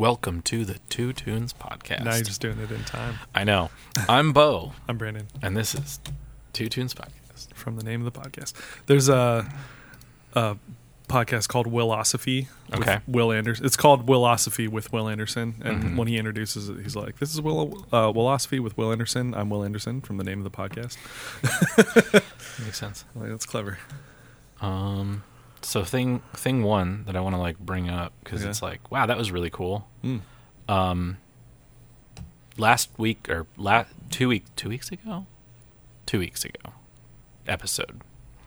Welcome to the Two Tunes podcast. Now you're just doing it in time. I know. I'm Bo, I'm Brandon and this is Two Tunes podcast. from the name of the podcast. There's a, a podcast called Willosophy. with Okay. Will Anderson. It's called Willosophy with Will Anderson. And Mhm. when he introduces it, he's like, "This is Will uh, Willosophy with Will Anderson. I'm Will Anderson from the name of the podcast." Makes sense. I'm like, that's clever. Um, so thing thing one that I want to like bring up because Okay. it's like, wow, that was really cool. Mm. Um, last week or last two week two weeks ago, two weeks ago, episode.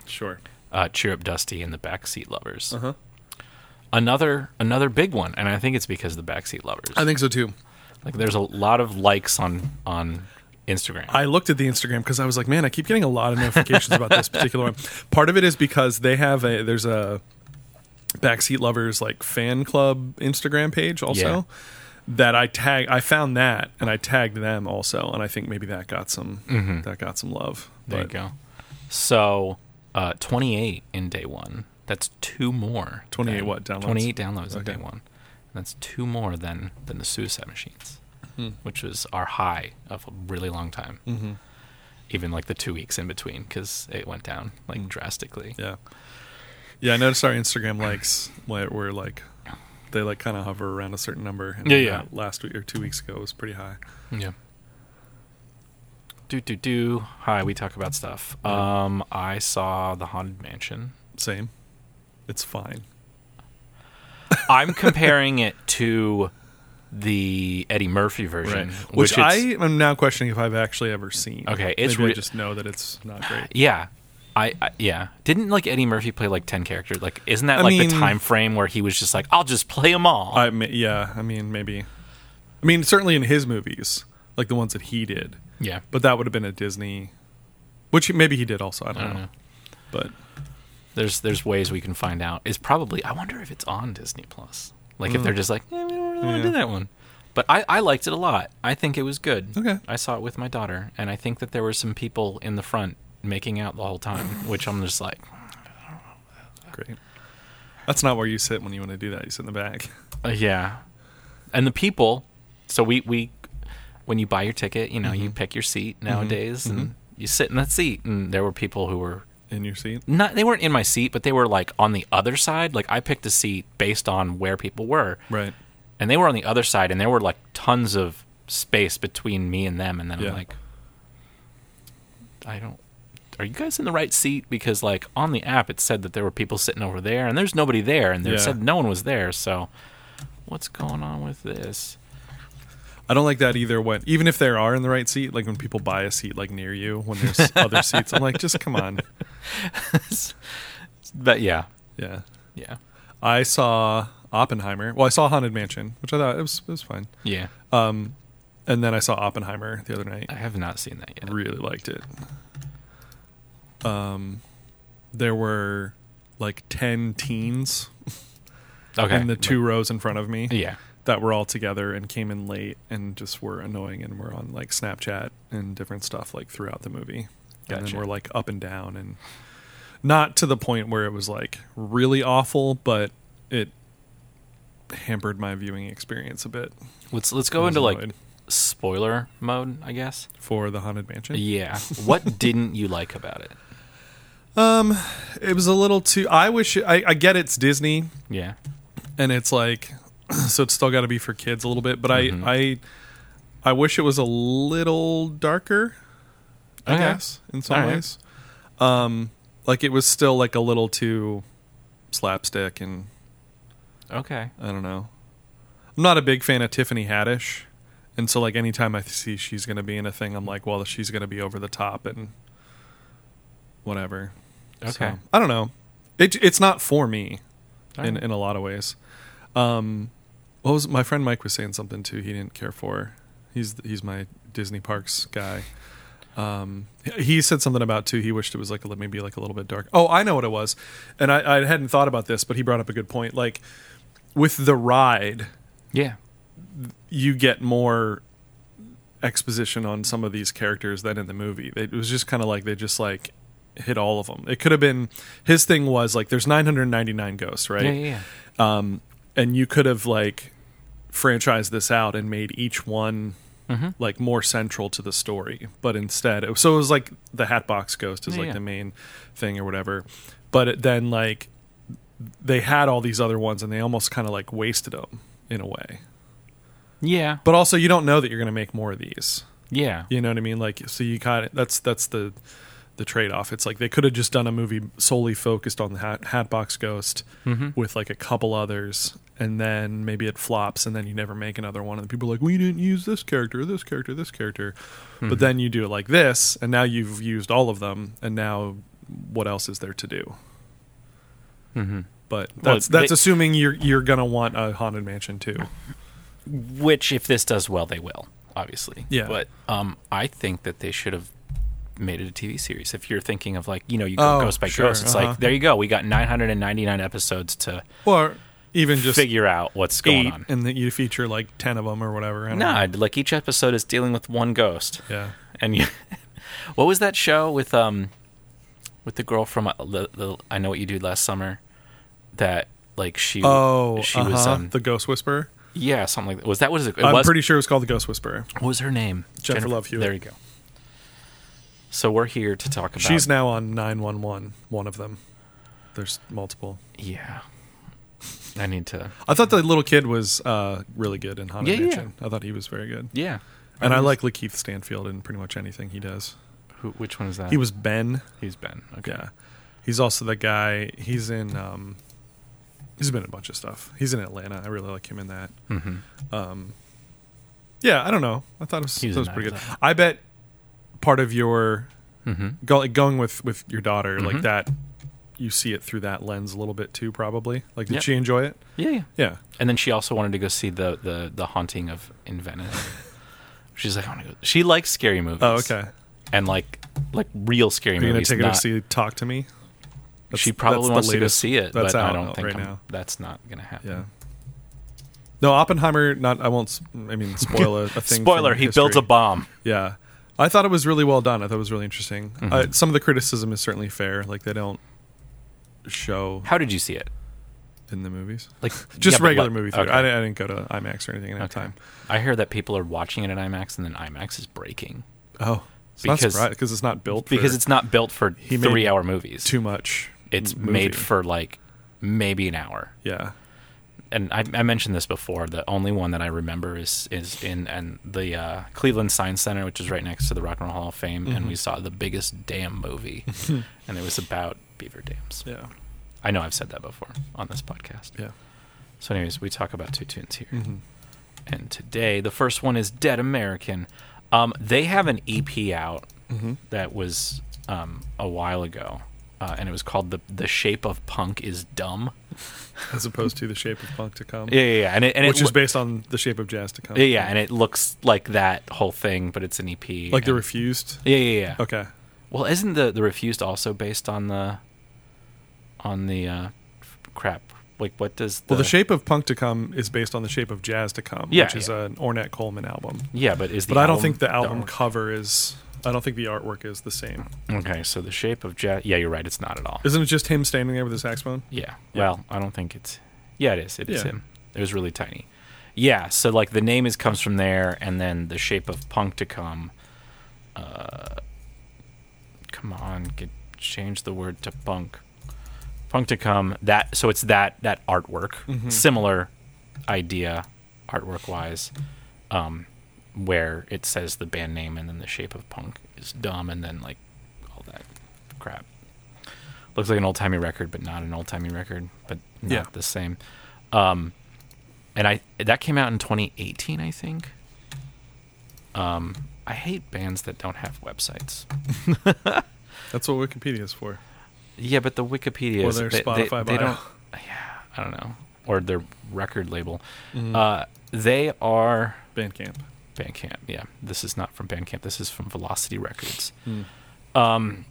Sure. Uh, cheer up, Dusty and the backseat lovers. Uh huh. Another another big one, and I think it's because of the backseat lovers. I think so too. like, there's a lot of likes on on Instagram. I looked at the Instagram because I was like, man, I keep getting a lot of notifications about this particular one. Part of it is because they have a there's a backseat lovers like fan club Instagram page also Yeah. that I tag. I found that and I tagged them also, and I think maybe that got some Mhm. that got some love. There you go. So, uh, 28 in day one. That's two more. 28 what, downloads? 28 downloads in day one. That's two more than than the Suicide Machines, Hmm. which was our high of a really long time. Mhm. Even like the two weeks in between, because it went down like Hmm. drastically. yeah, yeah. I noticed our Instagram likes were, were like they like kind of hover around a certain number. And Yeah, yeah. Last week or two weeks ago was pretty high. Yeah. Do do do. Hi, we talk about stuff. Um, I saw the Haunted Mansion. Same. It's fine. I'm comparing it to the Eddie Murphy version, Which, I am now questioning if I've actually ever seen. Okay, it's Maybe I just know that it's not great. yeah. I, I yeah didn't like Eddie Murphy play like ten characters like isn't that I like the time frame where he was just like I'll just play them all I yeah, I mean maybe. I mean certainly in his movies, like the ones that he did, yeah but that would have been a Disney, which maybe he did also. I don't, I don't know. know but there's there's ways we can find out it's probably I wonder if it's on Disney Plus like if they're just like eh, we don't really want to do. That one but I I liked it a lot I think it was good okay, I saw it with my daughter and I think that there were some people in the front making out the whole time which I'm just like great. That's not where you sit when you want to do that. You sit in the back. Uh, yeah, and the people. So we we when you buy your ticket, you know, you Mhm. pick your seat nowadays, mhm. and you sit in that seat. And there were people who were in your seat. not they weren't in my seat, but they were like on the other side. Like I picked a seat based on where people were, Right. and they were on the other side, and there were like tons of space between me and them. And then Yeah. I'm like, I don't. Are you guys in the right seat? Because like on the app, it said that there were people sitting over there, and there's nobody there, and they Yeah. said no one was there. So, what's going on with this? I don't like that either. When even if they are in the right seat, like when people buy a seat like near you when there's other seats, I'm like, just come on. but yeah, Yeah. yeah, I saw Oppenheimer. Well, I saw Haunted Mansion, which I thought it was it was fine. yeah. Um, and then I saw Oppenheimer the other night. I have not seen that yet. really liked it. Um, there were like ten teens Okay, in the two rows in front of me Yeah, that were all together and came in late and just were annoying and were on like Snapchat and different stuff like throughout the movie. And Gotcha. then were like up and down and not to the point where it was like really awful, but it hampered my viewing experience a bit. let's let's go into like spoiler mode, I guess. for the haunted mansion. Yeah. what didn't you like about it? Um, it was a little too. I wish I, I get it's Disney Yeah. and it's like, so it's still got to be for kids a little bit. But Mhm. I I I wish it was a little darker. I Okay. guess in some All right. ways, um, like it was still like a little too slapstick and Okay. I don't know. I'm not a big fan of Tiffany Haddish, and so like anytime I see she's going to be in a thing, I'm like, well, she's going to be over the top and whatever. Okay. So, I don't know. It it's not for me All in right. in a lot of ways. Um, what was my friend Mike was saying something too? He didn't care for. He's he's my Disney parks guy. Um, he said something about too. He wished it was like a, maybe like a little bit dark. Oh, I know what it was, and I, I hadn't thought about this, but he brought up a good point. Like with the ride, yeah. you get more exposition on some of these characters than in the movie. It was just kind of like they just like hit all of them. It could have been his thing was like there's 999 ghosts, right? Yeah, yeah, yeah. Um, and you could have like franchised this out and made each one Mhm. like more central to the story. But instead, it, so it was like the Hatbox Ghost is Yeah, like yeah. the main thing or whatever. But it, then like they had all these other ones and they almost kind of like wasted them in a way. Yeah. But also, you don't know that you're going to make more of these. Yeah. You know what I mean? Like, so you kind of that's that's the the trade off. It's like they could have just done a movie solely focused on the Hat, Hatbox Ghost Mhm. with like a couple others, and then maybe it flops, and then you never make another one, and people are like, "We didn't use this character, this character, this character," but then you do it like this, and now you've used all of them, and now what else is there to do? Mhm. But Well, that's that's they- assuming you're you're gonna want a haunted mansion too. Which, if this does well, they will, obviously. Yeah. But um, I think that they should have made it a TV series. If you're thinking of like, you know, you go Oh, ghost by sure, ghost, it's uh-huh. like there you go. We got 999 episodes to Or even just figure out what's going on. and then you feature like ten of them or whatever. Don't Nah, like each episode is dealing with one ghost, yeah. and you. what was that show with um, with the girl from uh, the, the I know what you did last summer, that like she Oh, she was uh-huh, um the Ghost Whisperer. yeah something like that. Was that what it, it I'm was? pretty sure it was called the Ghost Whisperer. what was her name? Jennifer Love Hewitt. There you go. So we're here to talk about. She's now on 911. One of them. There's multiple. yeah. I need to. I thought the little kid was uh, really good in Haunted Yeah, yeah. Mansion. I thought he was very good, Yeah. and I like Lakeith Stanfield in pretty much anything he does. Who, which one is that? He was Ben. He's Ben. Okay. Yeah, he's also the guy. He's in. Um, he's been in a bunch of stuff. He's in Atlanta. I really like him in that. Mm-hmm. Um, yeah, I don't know. I thought it was, He was that was in pretty good. I bet part of your Mm-hmm. go, like going with with your daughter Mhm. like that, you see it through that lens a little bit too. Probably. Like, did Yeah. she enjoy it? Yeah, yeah. Yeah. And then she also wanted to go see the the the haunting of in Venice. She's like, I want to go. She likes scary movies. Oh, okay. And like like real scary you gonna movies. take her to see Talk to Me? That's- she probably wants to go see it, That's but I out don't think right I'm- now. that's not gonna happen. Yeah. No, Oppenheimer. Not. I won't. i mean, spoil a, a thing. Spoiler: He builds a bomb. Yeah, I thought it was really well done. I thought it was really interesting. Mhm. Uh, some of the criticism is certainly fair. Like they don't show How did you see it? in the movies. Like Just yeah, regular movie theater. okay. I, didn't, I didn't go to IMAX or anything at that Okay. time. I hear that people are watching it at IMAX, and then IMAX is breaking Oh, it's Because- surprised because it's not built for because it's not built for three-hour movies. too much. it's movie. made for like maybe an hour. yeah. And I, I mentioned this before. The only one that I remember is is in and the uh, Cleveland Science Center, which is right next to the Rock and Roll Hall of Fame, and Mhm. we saw the biggest dam movie, and it was about beaver dams. Yeah. I know I've said that before on this podcast. Yeah. So, anyways, we talk about two tunes here, hmm and today the first one is Dead American. Um, they have an EP out hmm that was um, a while ago, uh, and it was called the The Shape of Punk is Dumb. As opposed to the shape of punk to come. Yeah, yeah, yeah. and it, and which it is based on the shape of jazz to come. Yeah, yeah, and it looks like that whole thing, but it's an EP. like the refused. Yeah, yeah, yeah. Okay. Well, isn't the the refused also based on the on the uh, crap? Like, what does the, Well, the shape of punk to come is based on the shape of jazz to come, Yeah, which is an Ornette Coleman album. Yeah, but is the But I don't think the album no. cover is. I don't think the artwork is the same. Okay, so the shape of jazz. Yeah, you're right. It's not at all. Isn't it just him standing there with his saxophone? Yeah. Yeah. Well, I don't think it's. Yeah, it is. It is Yeah. him. It was really tiny. Yeah. So like the name is comes from there, and then the shape of punk to come. Uh, come on, get change the word to punk. Punk to come. That so it's that that artwork, Mhm. similar idea, artwork wise, um, where it says the band name and then the shape of punk is dumb, and then like all that crap. Looks like an old timey record, but not an old timey record, but not Yeah. the same. Um, and I that came out in 2018, I think. Um, I hate bands that don't have websites. That's what Wikipedia is for. Yeah, but the Wikipedia Or is their they, Spotify they, they don't. Yeah, I don't know, or their record label. Mhm. Uh, they are Bandcamp. Bandcamp. Yeah, this is not from Bandcamp. This is from Velocity Records. Mm. Um,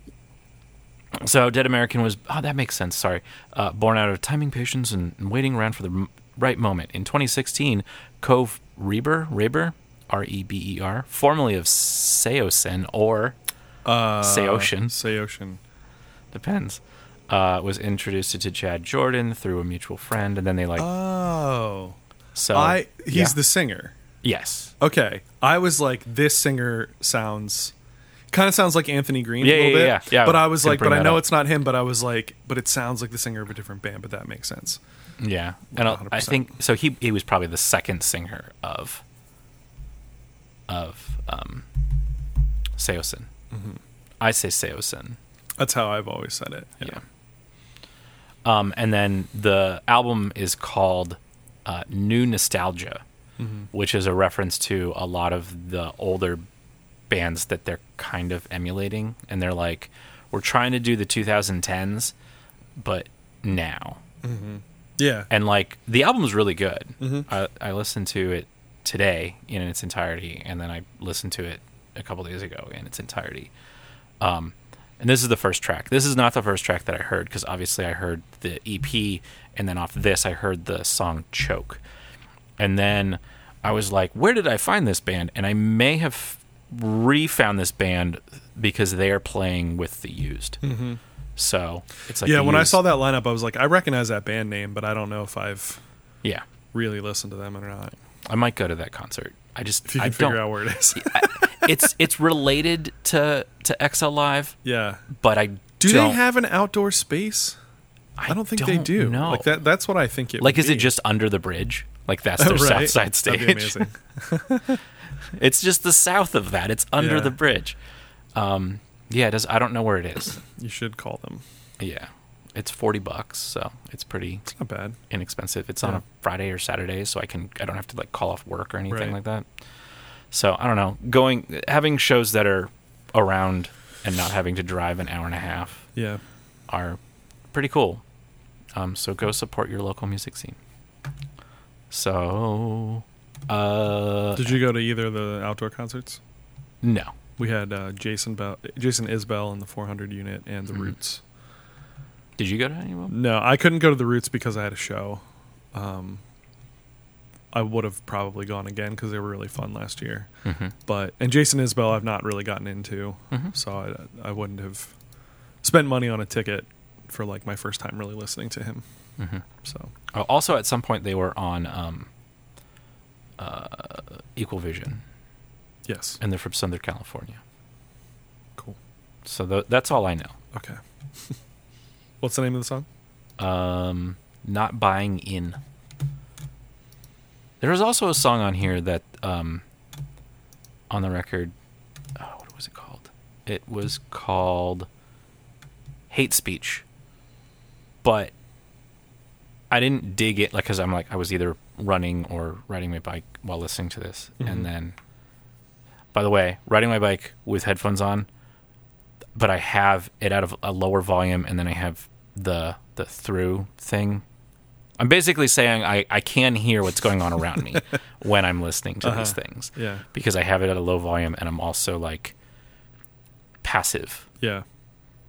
so Dead American was oh that makes sense. Sorry, uh, born out of timing patience and, and waiting around for the m- right moment. In 2016, Cove Reber Reber R E B E R, formerly of Saosin or Uh, Seocean. Seocean. depends, uh, was introduced to Chad Jordan through a mutual friend, and then they like Oh. So I he's yeah. the singer. Yes. Okay, I was like, this singer sounds kind of sounds like Anthony Green Yeah, a little yeah, bit. yeah, yeah. But I was like, but I know up. it's not him. But I was like, but it sounds like the singer of a different band. But that makes sense. Yeah, and I, I 100%. think so. He he was probably the second singer of of um, Saosin. Mm-hmm. I say Saosin. That's how I've always said it. Yeah. Um, and then the album is called uh, New Nostalgia, which is a reference to a lot of the older bands that they're kind of emulating. And they're like, we're trying to do the 2010s, but now. Yeah. And like, the album's really good. Mhm. I, I listened to it today in its entirety, and then I listened to it a couple days ago in its entirety. Um, and this is the first track. This is not the first track that I heard because obviously I heard the EP, and then off this I heard the song "Choke," and then I was like, "Where did I find this band?" And I may have refound this band because they are playing with the Used. Mhm. So it's like yeah, when I saw that lineup, I was like, I recognize that band name, but I don't know if I've yeah, really listened to them or not. I might go to that concert. I just If you I figure don't. out where it is. it's it's related to to XL Live, yeah. but I Do they have an outdoor space? I don't think they don't do. know. Like that. That's what I think it. Like, is it just under the bridge? Like that's their Right? south side stage. That'd be amazing. It's just the south of that. It's under Yeah. the bridge. Um, yeah, it does. I don't know where it is. You should call them. Yeah, it's forty bucks, so it's pretty It's not bad. inexpensive. It's on a Friday or Saturday, so I can I don't have to like call off work or anything Right. like that. So I don't know. Going having shows that are around and not having to drive an hour and a half Yeah. are pretty cool. Um, so go support your local music scene. So, uh, Did you go to either of the outdoor concerts? no, We had uh, Jason Bell, Jason Isbell in the 400 unit and the Mhm. Roots. did you go to any of them? No, I couldn't go to the Roots because I had a show. Um, I would have probably gone again because they were really fun last year. Mm-hmm. But and Jason Isbell, I've not really gotten into, Mhm. so I, I wouldn't have spent money on a ticket for like my first time really listening to him. Mm-hmm. So also, at some point, they were on um, uh, Equal Vision, yes, and they're from Southern California. cool. So th- that's all I know. Okay. What's the name of the song? Um, not buying in. There was also a song on here that, um, on the record, oh, what was it called? It was called Hate Speech. But I didn't dig it, like, because I'm like, I was either running or riding my bike while listening to this. Mhm. And then, by the way, riding my bike with headphones on, but I have it out of a lower volume, and then I have the the through thing. I'm basically saying I, I can hear what's going on around me when I'm listening to these Uh-huh. things Yeah, because I have it at a low volume, and I'm also like passive, yeah.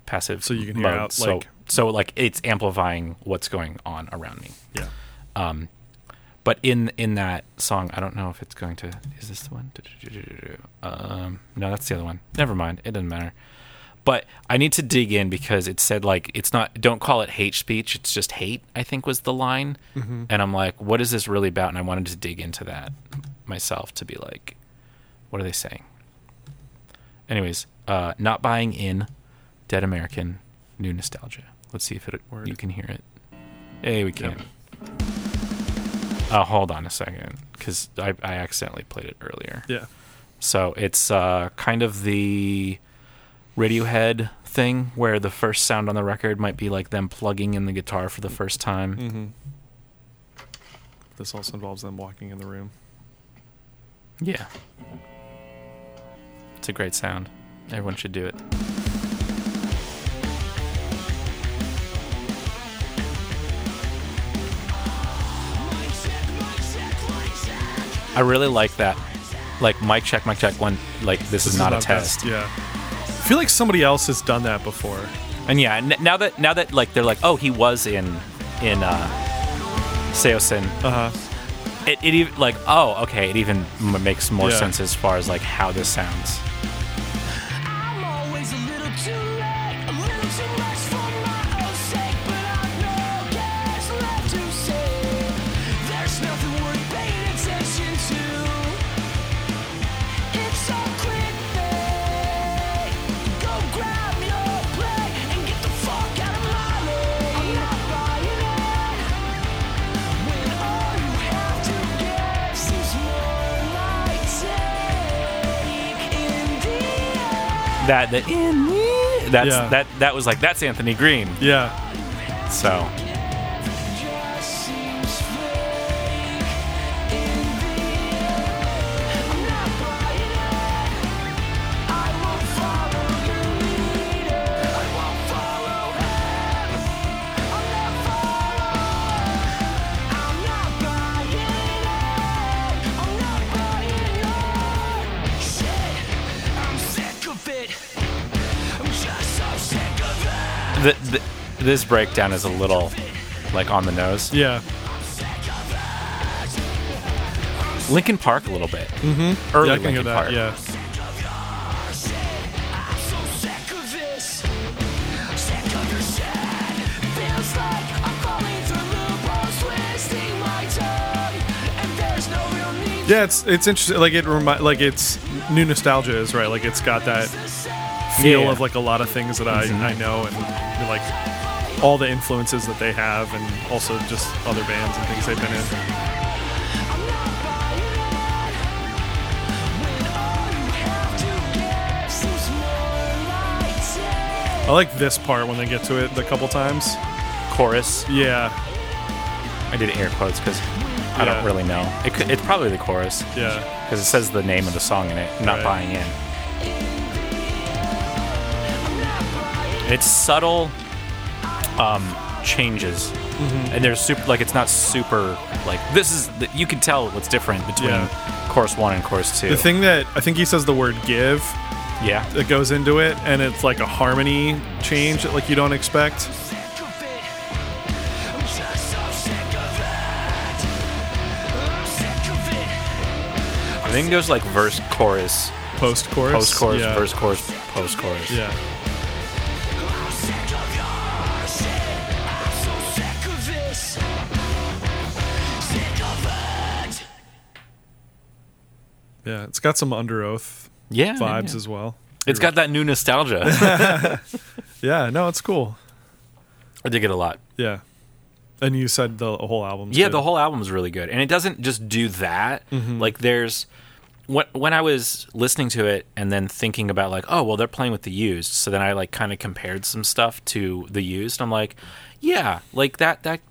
passive. So you can hear mode. out, like- so like it's amplifying what's going on around me. Yeah. Um, but in in that song, I don't know if it's going to. Is this the one? Um, no, that's the other one. Never mind. It doesn't matter. But I need to dig in because it said like it's not. Don't call it hate speech. It's just hate. I think was the line. Mhm. And I'm like, what is this really about? And I wanted to dig into that myself to be like, what are they saying? Anyways, uh, not buying in, Dead American, new nostalgia. Let's see if it Word. you can hear it. Hey, we can. Yep. Oh, hold on a second, because I, I accidentally played it earlier. Yeah. So it's uh, kind of the Radiohead thing where the first sound on the record might be like them plugging in the guitar for the first time. Mm-hmm. This also involves them walking in the room. Yeah. It's a great sound. Everyone should do it. I really like that. Like mic check, mic check. One like this, is not a test. Yeah. I feel like somebody else has done that before. And yeah, n- now that now that like they're like, oh, he was in in uh, Saosin. Uh huh. It it even like oh okay, it even m- makes more Yeah. sense as far as like how this sounds. That that in me, that's Yeah. that that was like that's Anthony Green. Yeah. So the, the, this breakdown is a little like on the nose. Yeah. Linkin Park a little bit. Mm-hmm. Early yeah, I can Linkin hear Park. Yeah. I'm so sick of this. Sick of your shit. Feels like I'm falling through loopholes, twisting my tongue, and there's no real need. Yeah, it's it's interesting. Like it remi- like it's new nostalgia is right. Like it's got that feel Yeah. of like a lot of things that I mm-hmm. I know and like all the influences that they have, and also just other bands and things they've been in. I'm not buying it. When all you have to give seems more like death. I like this part when they get to it a couple times. Chorus. Yeah, I did air quotes because I Yeah. don't really know. It could, it's probably the chorus yeah, because it says the name of the song in it. I'm not Right. buying in. It's subtle um, changes, Mm-hmm. and they're super. Like it's not super. Like this is. The, you can tell what's different between Yeah. chorus one and course two. the thing that I think he says the word "give" yeah. that goes into it, and it's like a harmony change that like you don't expect. Sick of it. I'm just so sick of it. I'm sick of it. I think goes like verse, chorus, Post chorus, post chorus, yeah. verse, chorus, post chorus. Yeah, yeah. It's got some Underoath Yeah. vibes yeah. as well. It's got that new nostalgia. Yeah, no, it's cool. I dig it a lot. Yeah, and you said the whole album. Yeah, the whole album is really good, and it doesn't just do that. Mm-hmm. Like, there's when when I was listening to it and then thinking about like, oh, well, they're playing with the used. So then I like kind of compared some stuff to the used. I'm like, yeah, like that that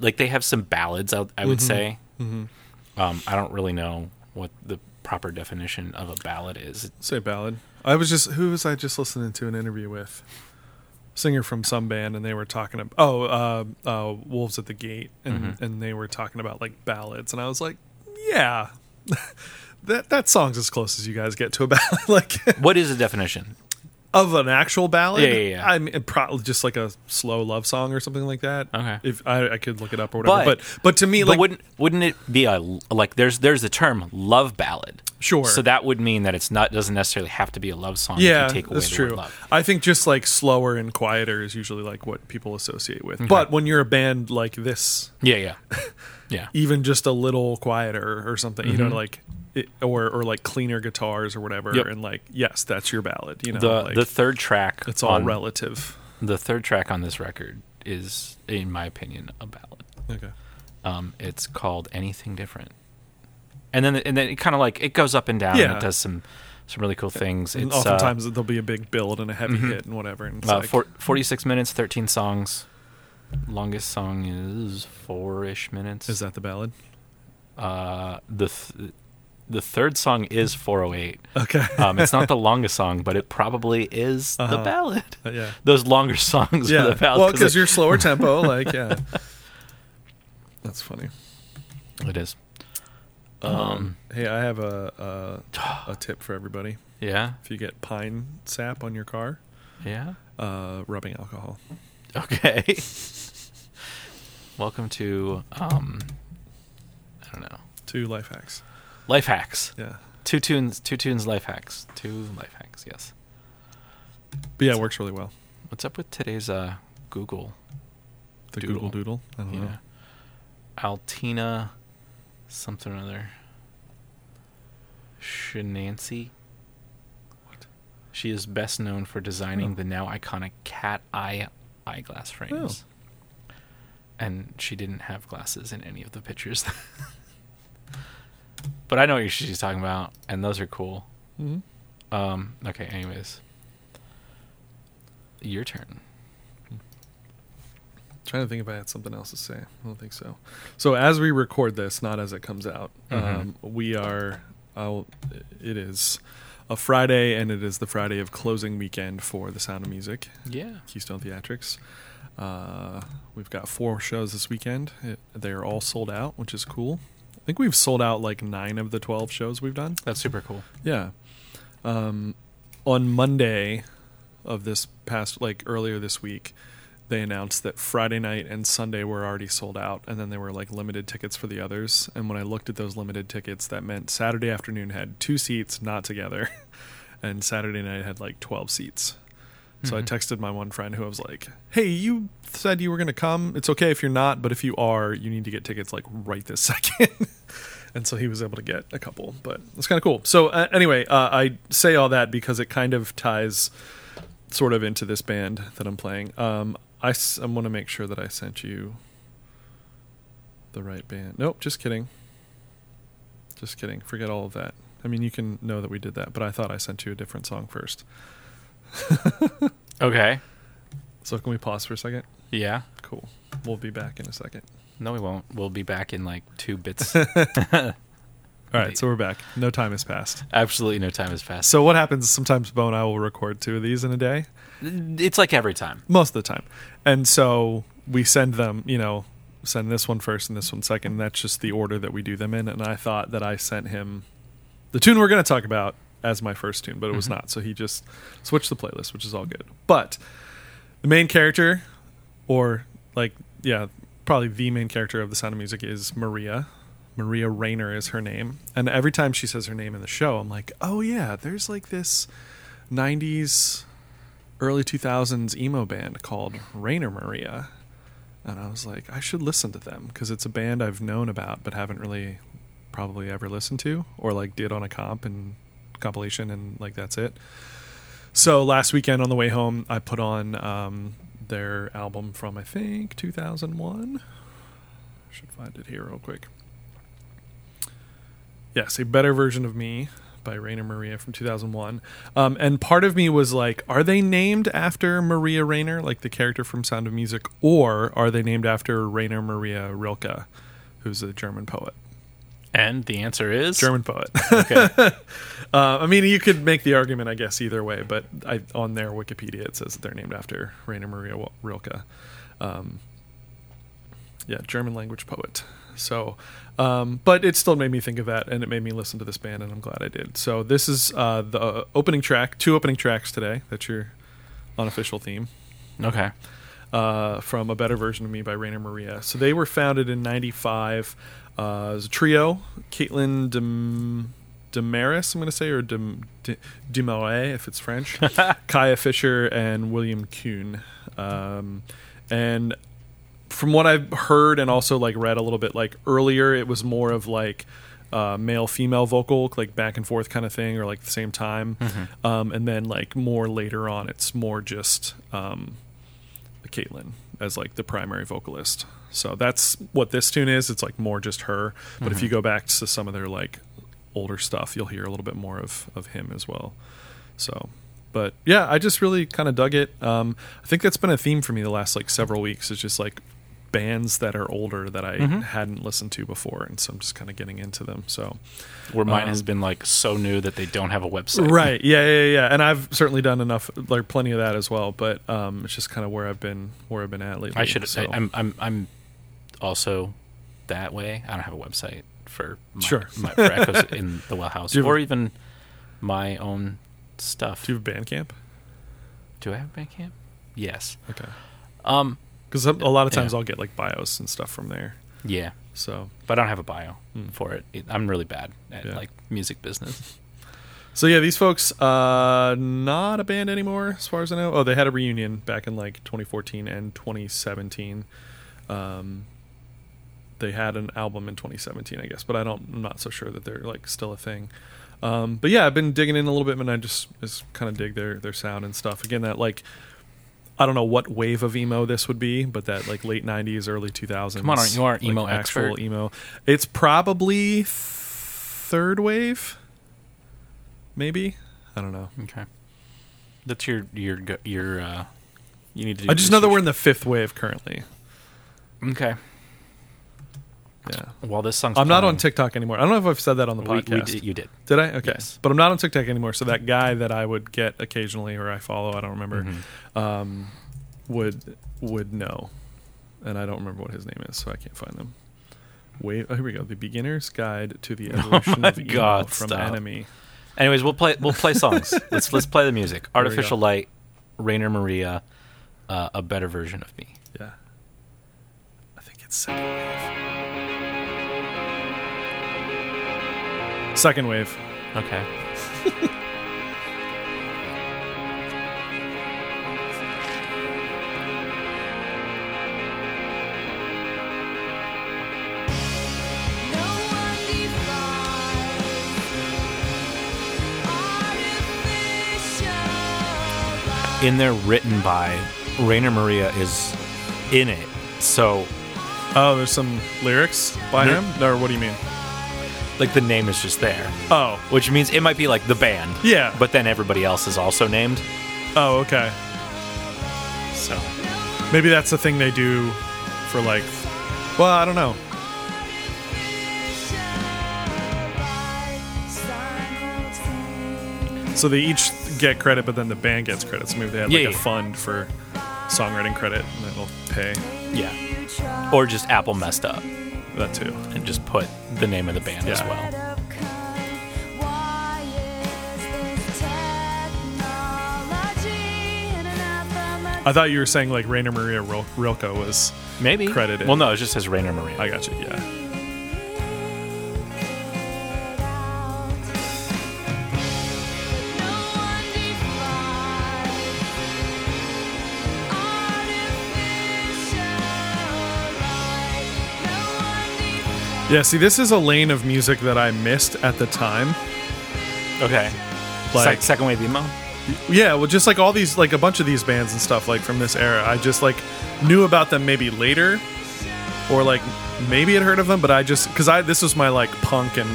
like they have some ballads. I, I would say. Um, I don't really know what the proper definition of a ballad is. say ballad. I was just who was I just listening to an interview with? Singer from some band, and they were talking about oh, uh, uh, Wolves at the Gate, and Mm-hmm. and they were talking about like ballads, and I was like, yeah, that that song's as close as you guys get to a ballad, like What is the definition? Of an actual ballad. Yeah, yeah, yeah. I mean, probably just like a slow love song or something like that. Okay. if I, I could look it up or whatever, But- but but, to me, But like wouldn't wouldn't it be a like there's there's the term love ballad? Sure. So that would mean that it's not doesn't necessarily have to be a love song. yeah, if you take away that's the true. I think just like slower and quieter is usually like what people associate with. But when you're a band like this, Yeah, yeah, yeah. even just a little quieter or something, you know, like it, or or like cleaner guitars or whatever, Mm-hmm. Yep. and like yes, that's your ballad. You know, The like, the third track. it's all on, relative. The third track on this record is, in my opinion, a ballad. Okay. Um, it's called Anything Different, and then and then it kind of like it goes up and down. and Yeah. it does some some really cool things. And It's uh, oftentimes there'll be a big build and a heavy hit and whatever. And uh, like, four, 46 minutes, thirteen songs. Longest song is four ish minutes. is that the ballad? Uh, the th- the third song is 408. Okay. Um, it's not the longest song, but it probably is the Uh-huh. ballad. Uh, yeah. Those longer songs are Yeah. the ballad. well, because you're slower tempo, like yeah. That's funny. it is. Um, Um, hey, I have a, a a tip for everybody. Yeah, If you get pine sap on your car, yeah. uh, rubbing alcohol. Okay. Welcome to um, I don't know, Two life hacks. life hacks. Yeah. Two tunes, two tunes, life hacks. Two life hacks. Yes. But yeah, it works really well. What's up with today's uh Google? The Doodle. Google Doodle. I don't know. Yeah. Altina, something or other. Schinasi. What? She is best known for designing Oh. the now iconic cat eye eyeglass frames. And she didn't have glasses in any of the pictures. but I know what she's talking about, and those are cool. Mhm. Um, okay, anyways. your turn. trying to think if I had something else to say. I don't think so. So as we record this, not as it comes out, um, we are. I'll, it is a Friday, and it is the Friday of closing weekend for the Sound of Music, Yeah. Keystone Theatrics. Uh, we've got four shows this weekend. It, they are all sold out, which is cool. I think we've sold out like nine of the twelve shows we've done. That's super cool. Yeah. Um, on Monday of this past, like earlier this week, they announced that Friday night and Sunday were already sold out, and then there were like limited tickets for the others. And when I looked at those limited tickets, that meant Saturday afternoon had two seats, not together, and Saturday night had like 12 seats. So I Mhm. texted my one friend who I was like, "Hey, you said you were going to come. It's okay if you're not, but if you are, you need to get tickets like right this second. and so he was able to get a couple, but it's kind of cool. So uh, anyway, uh, I say all that because it kind of ties sort of into this band that I'm playing. Um, I s- I want to make sure that I sent you the right band. Nope, just kidding. Just kidding. Forget all of that. I mean, you can know that we did that, but I thought I sent you a different song first. Okay. So can we pause for a second? Yeah. Cool. We'll be back in a second. No, we won't. We'll be back in like two bits. All right, so we're back. No time has passed. Absolutely no time has passed. So what happens? Sometimes Bo and I will record two of these in a day, It's like every time. most of the time, and so we send them. You know, send this one first and this one second. That's just the order that we do them in. And I thought that I sent him the tune we're going to talk about as my first tune, but it was Mhm. not. So he just switched the playlist, which is all good. But the main character, or like, yeah, probably the main character of the Sound of Music is Maria. Maria Rainer is her name. And every time she says her name in the show, I'm like, oh, yeah, there's like this 90s, early 2000s emo band called Rainer Maria. And I was like, I should listen to them because it's a band I've known about but haven't really probably ever listened to or like did on a comp and compilation and like that's it. So last weekend on the way home, I put on um, their album from I think 2001. Should find it here real quick. Yes, a better version of me by Rainer Maria from 2001. Um, and part of me was like, are they named after Maria Rainer, like the character from Sound of Music, or are they named after Rainer Maria Rilke, who's a German poet? And the answer is German poet. Okay. Uh, I mean, you could make the argument, I guess, either way, but I, on their Wikipedia it says that they're named after Rainer Maria Rilke. Um, yeah, German language poet. So, um, but it still made me think of that, and it made me listen to this band, and I'm glad I did. So this is uh, the opening track, two opening tracks today. That's your unofficial theme okay. uh, from A Better Version of Me by Rainer Maria. So they were founded in 95 uh, as a trio. Caitlin Dem- Demaris, I'm going to say, or Dem- De- Demarais, if it's French. Kaia Fischer and William Kuhn. Um, and from what I've heard and also like read a little bit, like earlier, it was more of like uh, male female vocal, like back and forth kind of thing, or like the same time. Um, and then like more later on, it's more just um, Caitlin as like the primary vocalist. So that's what this tune is. It's like more just her. But if you go back to some of their like older stuff, you'll hear a little bit more of of him as well. So, but yeah, I just really kind of dug it. Um, I think that's been a theme for me the last like several weeks. It's just like bands that are older that I Mhm. hadn't listened to before, and so I'm just kind of getting into them. So Where mine Um, has been like so new that they don't have a website. Right. Yeah, yeah, yeah. And I've certainly done enough, like plenty of that as well. But um, it's just kind of where I've been, where I've been at lately. I should. So. I, I'm. I'm. I'm also that way. I don't have a website for my, Sure. my, for Echoes in the Well House Do you have a- or even my own stuff. Do you have Bandcamp? Do I have Bandcamp? Yes. Okay. Um. Because a lot of times Yeah. I'll get like bios and stuff from there. Yeah. So, But I don't have a bio Hmm. for it. It- I'm really bad at Yeah. like music business. so yeah, these folks, uh, not a band anymore, as far as I know. Oh, they had a reunion back in like 2014 and 2017. Um, they had an album in 2017, I guess, but I don't. I'm not so sure that they're like still a thing. Um, but yeah, I've been digging in a little bit, and I just, just kind of dig their their sound and stuff. Again, that like. I don't know what wave of emo this would be, but that like late '90s, early 2000s. Come on, aren't you our like, emo actual expert? emo? It's probably th- third wave, maybe. I don't know. Okay. That's your your your uh, You need to. Do I just know that we're in the fifth wave currently. okay. Yeah. Well, this song's. I'm not on. TikTok anymore. I don't know if I've said that on the We- we podcast. did- you did. Did I? Okay. Yes. But I'm not on TikTok anymore. So that guy that I would get occasionally or I follow, I don't remember, Mm-hmm. um, would would know, and I don't remember what his name is, so I can't find them. Wait, oh, here we go. The Beginner's Guide to the Evolution Oh my of God, from stop. Enemy. Anyways, we'll play. We'll play songs. let's let's play the music. we Artificial. Light, Rainer Maria, uh, a better version of me. Yeah. I think it's second wave. Second wave. Okay. No one defines artificial light. In there, written by Rainer Maria is in it. So, Oh, there's some lyrics by No. him? Or what do you mean? Like, the name is just there, Oh, which means it might be like the band. yeah. But then everybody else is also named. oh, okay. So, Maybe that's the thing they do for like. Well, I don't know. So they each get credit, but then the band gets credit. So maybe they have like Yeah, a yeah. fund for songwriting credit, and they'll pay yeah. Or just Apple messed up that too. and just put the name of the band as well. I thought you were saying like Rainer Maria Rilke Rilke was. Maybe. Credited. Well, no, it just says Rainer Maria. I got you. Yeah. Yeah. See, this is a lane of music that I missed at the time. okay. Like- Sec- second wave emo? Yeah, well, just like all these, like a bunch of these bands and stuff, like from this era, I just like knew about them maybe later, or like maybe had heard of them, but I just because I this was my like punk and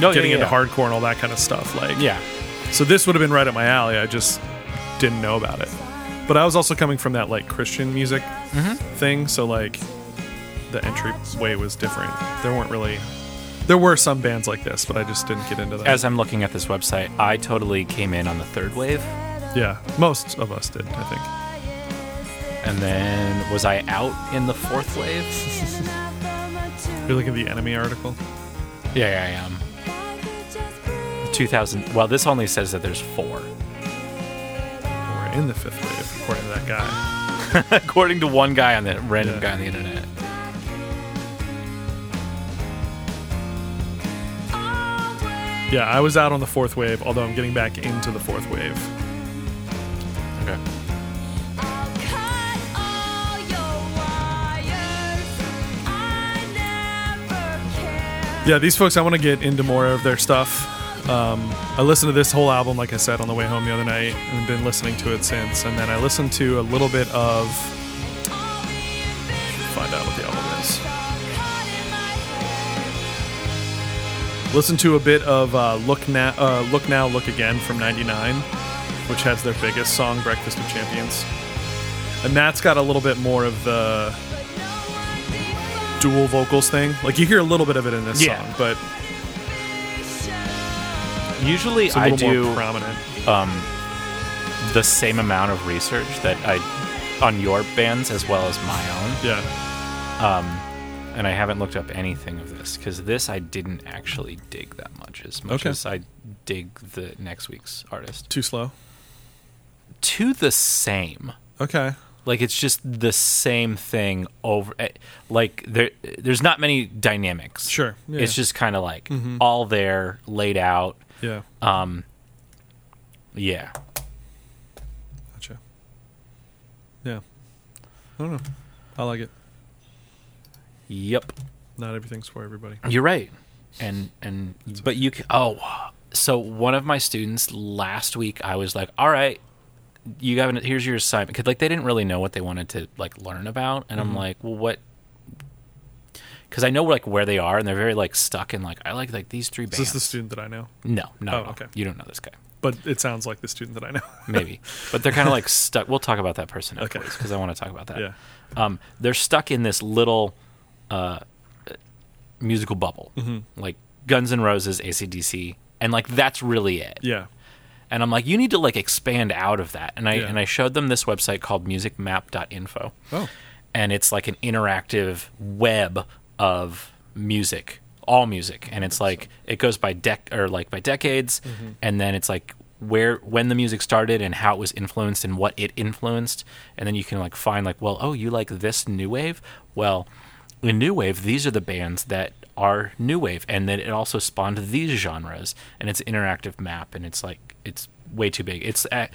No, getting yeah, into hardcore and all that kind of stuff. Like, Yeah. so this would have been right up my alley. I just didn't know about it, but I was also coming from that like Christian music Mm-hmm. thing, so like the entryway was different. There weren't really. There were some bands like this, but I just didn't get into that. As I'm looking at this website, I totally came in on the third wave. yeah, most of us did, I think. And then was I out in the fourth wave? You're looking at the enemy article. yeah, yeah, I am. 2000. Well, this only says that there's four. We're in the fifth wave, according to that guy. According to one guy on the random Yeah. guy on the internet. Yeah, I was out on the fourth wave, although I'm getting back into the fourth wave. Okay. Yeah, these folks, I want to get into more of their stuff. Um, I listened to this whole album, like I said, on the way home the other night, and been listening to it since. And then I listened to a little bit of. Listen to a bit of uh, "Look Now, uh, Look Now, Look Again" from '99, which has their biggest song, "Breakfast of Champions," and that's got a little bit more of the dual vocals thing. Like you hear a little bit of it in this Yeah. song, but Usually I do prominent. um, the same amount of research that I on your bands as well as my own. Yeah, Um, and I haven't looked up anything of this because this I didn't actually dig that much as much Okay. as I dig the next week's artist. too slow. To the same. Okay. Like it's just the same thing over. eh, Like there, there's not many dynamics. Sure, yeah. It's just kind of like Mhm. all there, laid out. Yeah. Um, yeah. Gotcha. Yeah. I don't know. I like it. Yep. Not everything's for everybody. You're right. And and but you can, oh so one of my students last week I was like, "All right, you have an, here's your assignment." Cuz like they didn't really know what they wanted to like learn about and Mm-hmm. I'm like, "Well, what cuz I know like where they are and they're very like stuck in like I like like these three Is bands. this the student that I know? No, no. Oh, no. okay. You don't know this guy. but it sounds like the student that I know. maybe, but they're kind of like stuck. We'll talk about that person Okay. because I want to talk about that. yeah. um, they're stuck in this little uh, musical bubble, Mm-hmm. like Guns N' Roses, ACDC, and like that's really it. Yeah. And I'm like, you need to like expand out of that. And I Yeah. and I showed them this website called musicmap.info, Oh. and it's like an interactive web of music, all music, and it's like it goes by dec or like by decades, and then it's like where when the music started and how it was influenced and what it influenced, and then you can like find like, well, oh, you like this new wave? Well, in new wave, these are the bands that are new wave, and then it also spawned these genres, and it's an interactive map, and it's like it's way too big. It's uh,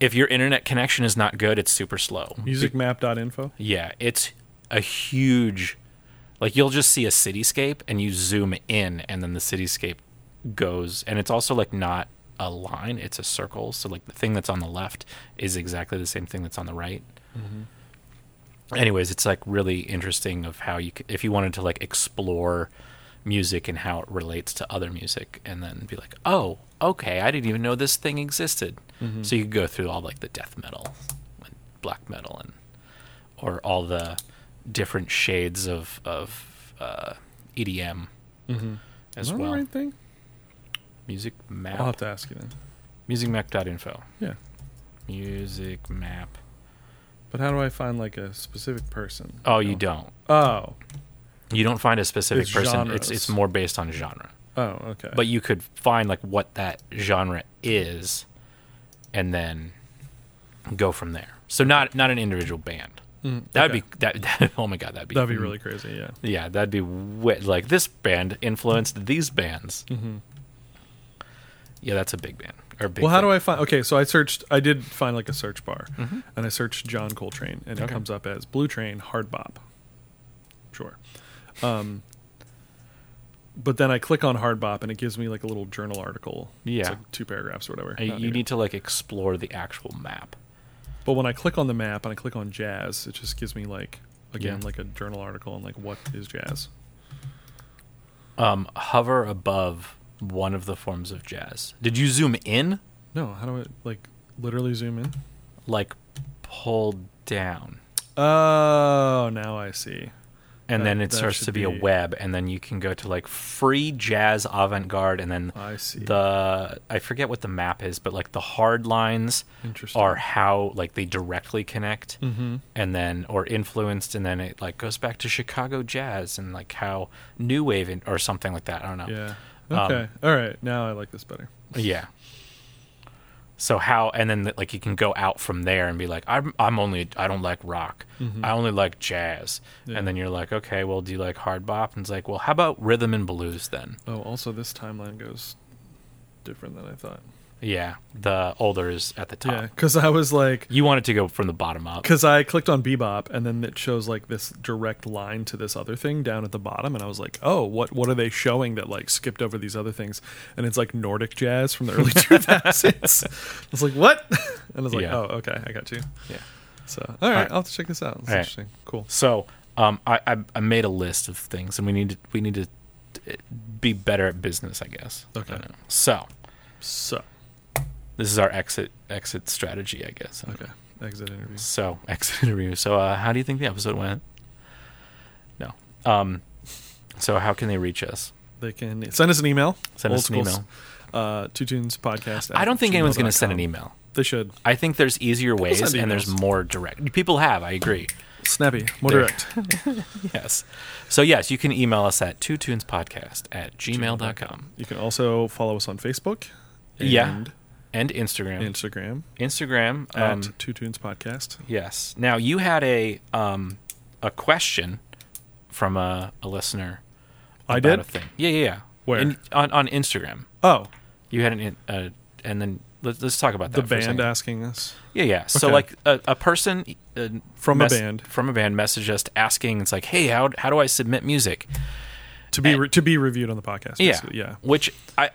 if your internet connection is not good, it's super slow. Musicmap.info. Yeah, it's a huge like you'll just see a cityscape and you zoom in and then the cityscape goes and it's also like not a line, it's a circle. So like the thing that's on the left is exactly the same thing that's on the right. Anyways, it's like really interesting of how you c- if you wanted to like explore music and how it relates to other music and then be like, "Oh, okay, I didn't even know this thing existed." So you could go through all like the death metal and black metal and or all the different shades of of uh, EDM as Is that well. right thing? Music map. I'll have to ask you then. Musicmap.info. Yeah. Music map. But how do I find like a specific person? Oh, you don't. Oh. You don't find a specific It's person. It's genres. it's more based on genre. Oh, okay. But you could find like what that genre is, and then go from there. So not not an individual band. Mm, That'd okay. be that, that. Oh my god, that'd be That'd be really crazy, yeah. Yeah, that'd be like this band influenced these bands. Mm-hmm. Yeah, that's a big band. Or big Well, how do I find? Okay, so I searched. I did find like a search bar, Mm-hmm. and I searched John Coltrane, and it Okay. comes up as Blue Train Hard Bop. Sure. Um, but then I click on Hard Bop, and it gives me like a little journal article. It's Yeah. like two paragraphs or whatever. Uh, Not you here. need to like explore the actual map. But when I click on the map and I click on jazz, it just gives me like again Yeah. like a journal article on like what is jazz. Um, hover above one of the forms of jazz. Did you zoom in? No, how do I like literally zoom in? Like pull down, Oh, now I see. and That- then it starts to should be, a web, and then you can go to like free jazz avant garde, and then I see. the I forget what the map is, but like the hard lines Interesting. are how like they directly connect. Mm-hmm. and then or influenced and then it like goes back to chicago jazz and like how new wave in, or something like that i don't know Yeah. Um, Okay. All right. Now I like this better. yeah so how and then like you can go out from there and be like i'm i'm only i don't like rock i only like jazz Mm-hmm. Yeah. and then you're like okay well do you like hard bop and it's like well how about rhythm and blues then Oh, also this timeline goes different than I thought. Yeah the older is at the top Yeah, because I was like, you want it to go from the bottom up because I clicked on Bebop and then it shows like this direct line to this other thing down at the bottom, and I was like, oh, what what are they showing that like skipped over these other things? And it's like Nordic jazz from the early 2000s. I was like, what? And I was like, Yeah. oh, okay, I got you. yeah So all right, right. I'll have to check this out. It's All right. interesting. Cool. So um, I, I I made a list of things, and we need to we need to uh, be better at business, I guess. Okay. I. So So this is our exit exit strategy, I guess. okay, exit interview. So exit interview. So uh, how do you think the episode went? No. Um. So how can they reach us? They can send us an email. Send us an email. Uh, two tunes podcast. I don't think anyone's going to send an email. They should. I think there's easier ways and there's more direct. People have, I agree. Snappy, more direct. Yes. So yes, you can email us at two tunes podcast at gmail.com. You can also follow us on Facebook. And Yeah. And Instagram. Instagram Instagram. at Um, Two Tunes Podcast. yes. Now you had a um a question from a, a listener. I about did? a thing. Yeah, yeah, yeah. Where? In, on on Instagram. Oh, You had an uh, and then let's let's talk about the that. a band asking us. Yeah, yeah. So Okay. like a, a person uh, From a band. from a band messaged us asking, it's like, hey, how how do I submit music? To be And- re- to be reviewed on the podcast. Yeah, basically. yeah. Which I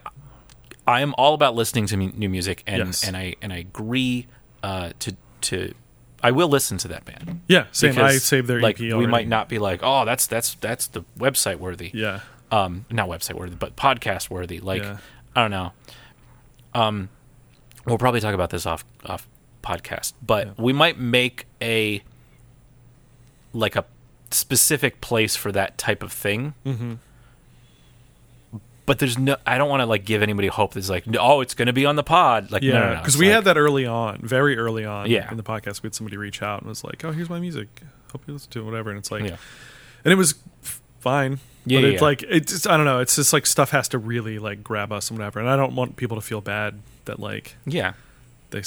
I am all about listening to new music, and Yes. and I and I agree uh, to to. I will listen to that band. Yeah, same. I because, saved their like EP we might not be like, oh, that's that's that's the website worthy. Yeah, Um, not website worthy, but podcast worthy. Like Yeah. I don't know. Um, we'll probably talk about this off off podcast, but Yeah. we might make a like a specific place for that type of thing. Mm-hmm. But there's no, I don't want to like give anybody hope. That's like, oh, it's going to be on the pod. Like, no, no, no. because we like- had that early on, very early on. Yeah. in the podcast, we had somebody reach out and was like, "Oh, here's my music. Hope you listen to it, whatever." And it's like, Yeah. and it was fine. Yeah, but yeah, it's yeah. like it's just, I don't know. It's just like stuff has to really like grab us and whatever. And I don't want people to feel bad that like Yeah. they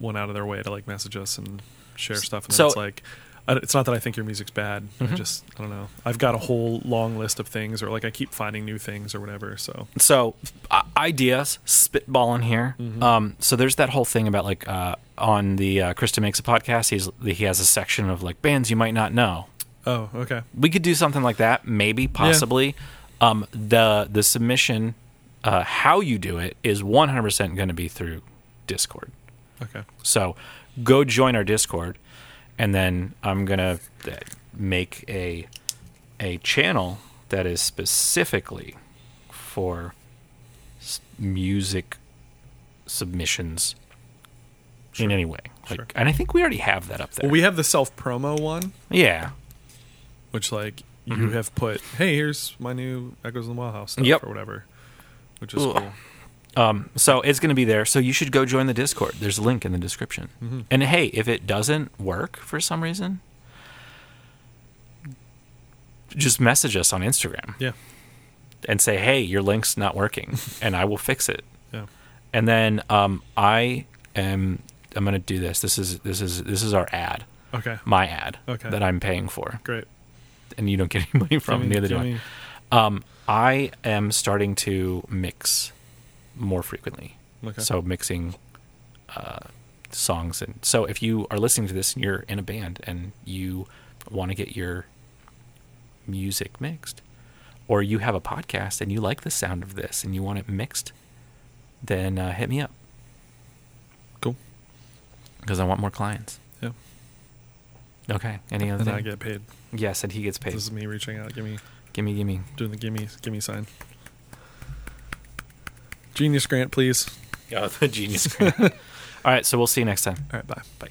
went out of their way to like message us and share stuff. And So- it's like, it's not that I think your music's bad. I Mhm. just I don't know. I've got a whole long list of things, or like I keep finding new things or whatever. So so uh, ideas spitballing here Mhm. um so there's that whole thing about like uh on the uh krista makes a podcast he's he has a section of like bands you might not know oh okay we could do something like that maybe possibly um the the submission uh how you do it is 100% going to be through discord okay so go join our discord and then i'm going to make a a channel that is specifically for music submissions in any way like Sure. and i think we already have that up there Well, we have the self promo one, yeah which like you Mhm. have put, hey, here's my new Echoes in the Wild House stuff Yep. or whatever, which is cool. Um, so it's going to be there. So you should go join the Discord. There's a link in the description. Mhm. And hey, if it doesn't work for some reason, just message us on Instagram Yeah, and say, "Hey, your link's not working," and I will fix it. yeah, And then um, I am I'm going to do this. This is this is this is our ad, okay, my ad Okay. that I'm paying for, great. and you don't get any money from. Neither do I. Um, I am starting to mix more frequently. Okay. So mixing uh, songs, and so if you are listening to this and you're in a band and you want to get your music mixed, or you have a podcast and you like the sound of this and you want it mixed, then uh, hit me up cool. because I want more clients. Yeah. Okay. Any other? And I get paid. yes, and he gets paid. This is me reaching out. Give me Gimme, gimme. doing the gimme gimme sign. Genius grant, please. Oh, the genius. Grant. All right, so we'll see you next time. All right, bye. Bye.